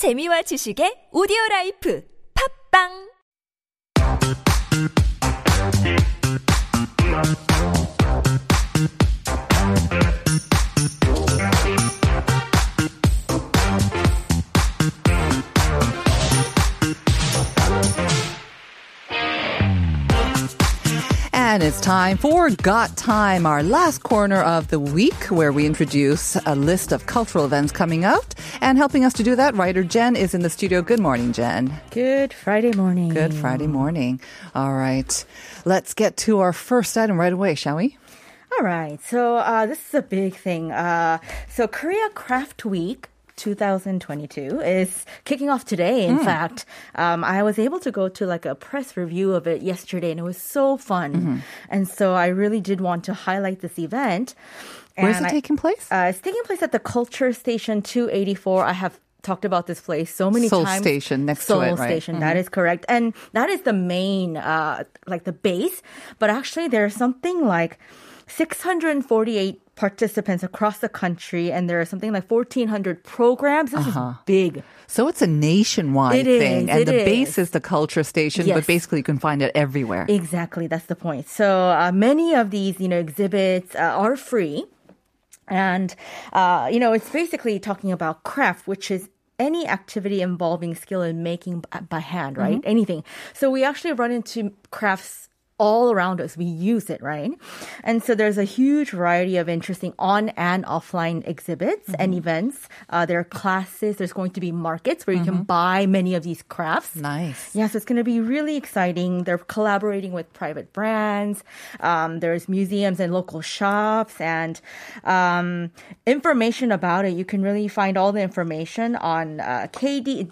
재미와 지식의 오디오 라이프 팝빵 And it's time for Got Time, our last corner of the week, where we introduce a list of cultural events coming out. And helping us to do that, writer Jen is in the studio. Good morning, Jen. Good Friday morning. Good Friday morning. All right. Let's get to our first item right away, shall we? All right. So uh, this is a big thing. Uh, so Korea Craft Week 2022 is kicking off today. In fact, um, I was able to go to like a press review of it yesterday, and it was so fun. And so I really did want to highlight this event. Where's it I- taking place? Uh, it's taking place at the Culture Station 284. I have talked about this place so many Seoul times. Station next to it, right? Station, that is correct. And that is the main, uh, like the base. But actually, there's something like 648 participants across the country, and there are something like 1,400 programs. This is big. so it's a nationwide It thing. is, and the base is. is the culture station, Yes. but basically you can find it everywhere. Exactly, that's the point. So uh, many of these, you know, exhibits uh, are free, and uh, you know, it's basically talking about craft, which is any activity involving skill in making by hand, right? Anything. So we actually run into crafts all around us. We use it, right? And so there's a huge variety of interesting on and offline exhibits and events. Uh, there are classes. There's going to be markets where you can buy many of these crafts. Nice. Yes, yeah, so it's going to be really exciting. They're collaborating with private brands. Um, there's museums and local shops and um, information about it. You can really find all the information on uh, KD,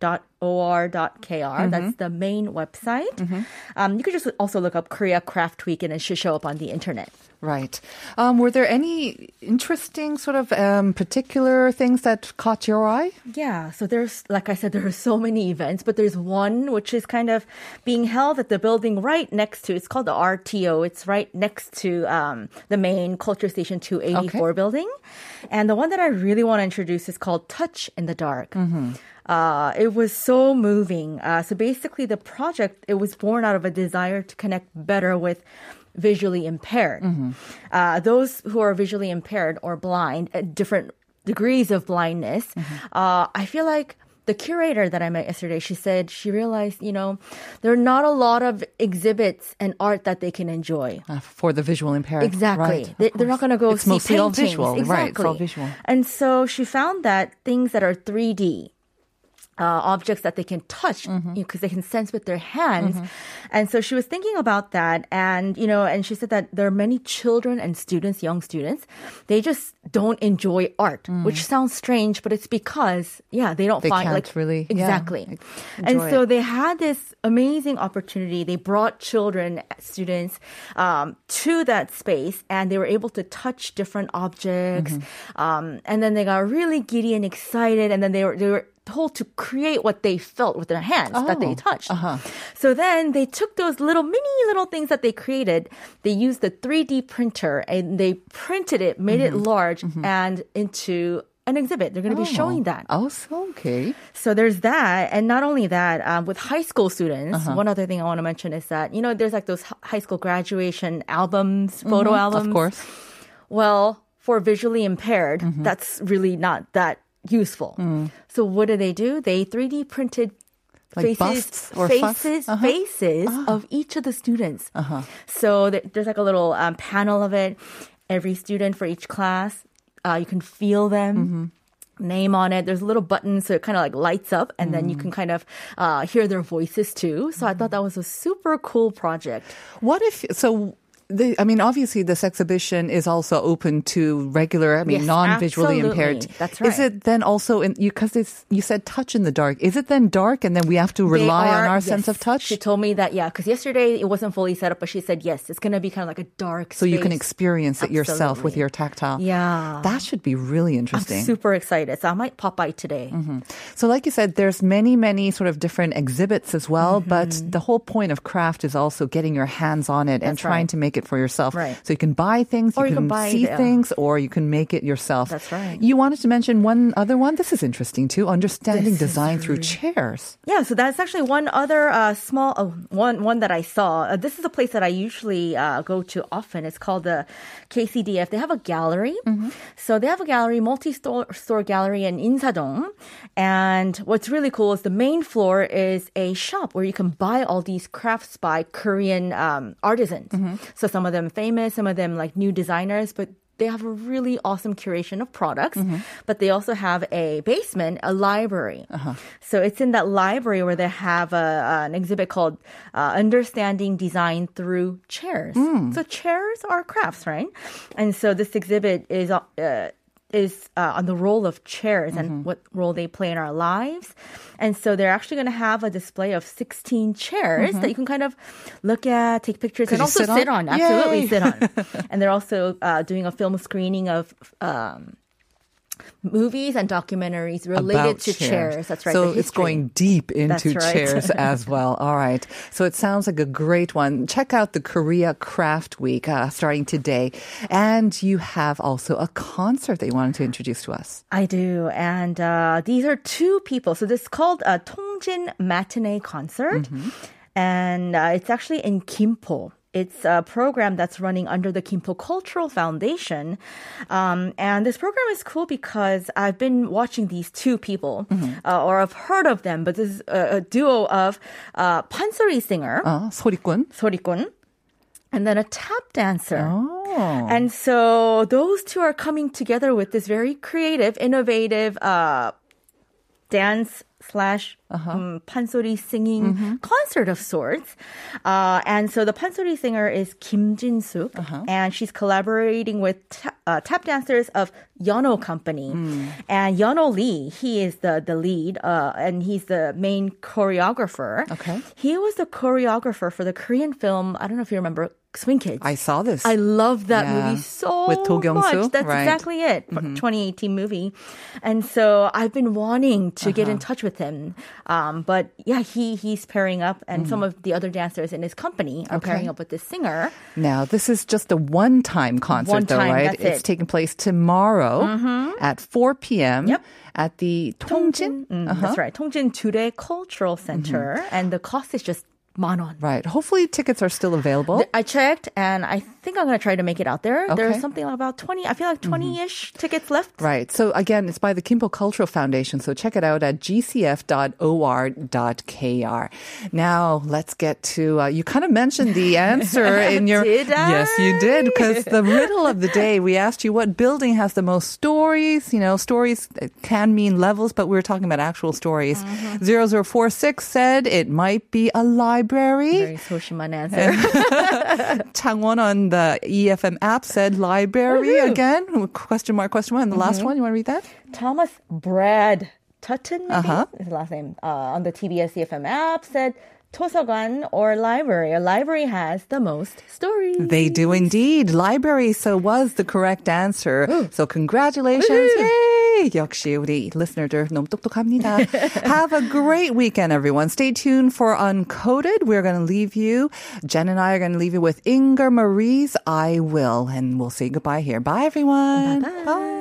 www.kcdf.or.kr. That's the main website. Um, you could just also look up Korea Craft Week and it should show up on the internet. Right. Um, were there any interesting sort of um, particular things that caught your eye? Yeah, so there's, like I said, there are so many events, but there's one which is kind of being held at the building right next to, it's called the RTO. It's right next to um, the main Culture Station 284 Okay. building. And the one that I really want to introduce is called Touch in the Dark. Uh, it was so moving. Uh, so basically, the project it was born out of a desire to connect better with visually impaired. Uh, those who are visually impaired or blind at different degrees of blindness. Uh, I feel like the curator that I met yesterday, she said she realized, you know, there are not a lot of exhibits and art that they can enjoy. Uh, for the visual impaired. Exactly. Right, They, they're not going to go It's see mostly all paintings. visual. Exactly. Right. It's all visual. And so she found that things that are 3D, uh, objects that they can touch because Mm-hmm. they can sense with their hands. And so she was thinking about that. And, you know, and she said that there are many children and students, young students, they just don't enjoy art, which sounds strange, but it's because, yeah, they don't Mm. They find like really, yeah, exactly. like, and so it. they had this amazing opportunity. They brought children, students, um, to that space, and they were able to touch different objects. Mm-hmm. Um, and then they got really giddy and excited, and then they were they were told to create what they felt with their hands that they Oh, touched. uh-huh. So then they took those little mini little things that they created. They used the 3D printer and they printed it, made Mm-hmm. it large, and into an exhibit. They're going to be showing that. Oh, so okay. So there's that, and not only that, um, with high school students, Uh-huh. one other thing I want to mention is that you know there's like those high school graduation albums, photo albums. Mm-hmm. Of course. Well, for visually impaired, Mm-hmm. that's really not that useful. Mm. So what do they do? They 3D printed. Like faces, busts or fuss? faces, Uh-huh. faces of each of the students. So th- there's like a little um, panel of it. Every student for each class, uh, you can feel them Mm-hmm. name on it. There's a little button, so it kind of like lights up, and then you Mm. can kind of uh, hear their voices too. So I thought that was a super cool project. What if so? The, I mean, obviously, this exhibition is also open to regular, I mean, Yes, non-visually absolutely. impaired. That's right. Is it then also in you because it's you said touch in the dark? Is it then dark, and then we have to rely on our are- sense of touch, She told me that yeah, because yesterday it wasn't fully set up, but she said yes, it's gonna be kind of like a dark. so you can space. experience it yourself with your tactile. Yeah. that should be really I'm interesting. super excited, so I might pop by today. So, like you said, there's many, many sort of different exhibits as well. Mm-hmm. But the whole point of craft is also getting your hands on it and trying right. to make it for yourself. Right. So you can buy things, Or you you can, see the- things, or you can make it yourself. That's right. You wanted to mention one other one. This is interesting too. Understanding This design through chairs. Yeah, so that's actually one other uh, small uh, one one that I saw. Uh, this is a place that I usually uh, go to often. It's called the KCDF. They have a gallery. So they have a gallery, multi-store store gallery in Insadong. And what's really cool is the main floor is a shop where you can buy all these crafts by Korean um, artisans. So some of them famous, some of them like new designers, but they have a really awesome curation of products, but they also have a basement, a library. So it's in that library where they have a, an exhibit called uh, Understanding Design Through Chairs. So chairs are crafts, right? And so this exhibit is uh, is uh, on the role of chairs and what role they play in our lives. And so they're actually going to have a display of 16 chairs that you can kind of look at, take pictures, and also sit on? sit on. Absolutely Yay. sit on. and they're also uh, doing a film screening of um, movies and documentaries related to chairs. That's right. So it's going deep into right. chairs as well. All right. So it sounds like a great one. Check out the Korea Craft Week uh, starting today. And you have also a concert that you wanted to introduce to us. I do. And uh, these are two people. So this is called a Tongjin Matinee Concert. Mm-hmm. And uh, it's actually in Gimpo It's a program that's running under the Gimpo Cultural Foundation. Um, and this program is cool because I've been watching these two people, Mm-hmm. uh, or I've heard of them, but this is a, a duo of uh, pansori singer, Uh, 소리꾼. Sorikun, and then a tap dancer. Oh. And so those two are coming together with this very creative, innovative uh, dance slash um, pansori singing concert of sorts. Uh, and so the pansori singer is Kim Jin-suk, and she's collaborating with ta- uh, tap dancers of Yono Company. And Yono Lee, he is the, the lead, uh, and he's the main choreographer. Okay. He was the choreographer for the Korean film, I don't know if you remember, Swing Kids. I saw this. I love that Yeah. movie so With Kyung-soo, much. That's right. exactly it. for 2018 movie. And so I've been wanting to get in touch with him. Um, but yeah, he he's pairing up and some of the other dancers in his company are Okay. pairing up with this singer. Now, this is just a one time concert, One though, time, right? it's it. taking place tomorrow at 4 p.m. Yep. at the Tongjin. Mm, Uh-huh. That's right. 통진 Dure Cultural Center. And the cost is just man won. Right. Hopefully, tickets are still available. I checked and I think I'm going to try to make it out there. Okay. There's something about 20, I feel like 20 ish tickets left. Right. So again, it's by the Kimpo Cultural Foundation. So check it out at gcf.or.kr. Now let's get to, uh, you kind of mentioned the answer in your. Did I? Yes, you did. Because the riddle of the day, we asked you what building has the most stories. You know, stories can mean levels, but we were talking about actual stories. Mm-hmm. 0046 said it might be a library Very 소심한 answer. Changwon on the EFM app said library Woohoo. again. Question mark, question mark. And the Mm-hmm. last one, you want to read that? Thomas Brad Tutton, maybe Uh-huh. his last name, uh, on the TBS EFM app said 도서관 or library. A library has the most stories. They do indeed. Library so was the correct answer. So congratulations. Yay! 역시 우리 listener들 너무 똑똑합니다. Have a great weekend, everyone. Stay tuned for Uncoded. We're going to leave you. Jen and I are going to leave you with Inger Marie's I Will. And we'll say goodbye here. Bye, everyone. Bye-bye. Bye.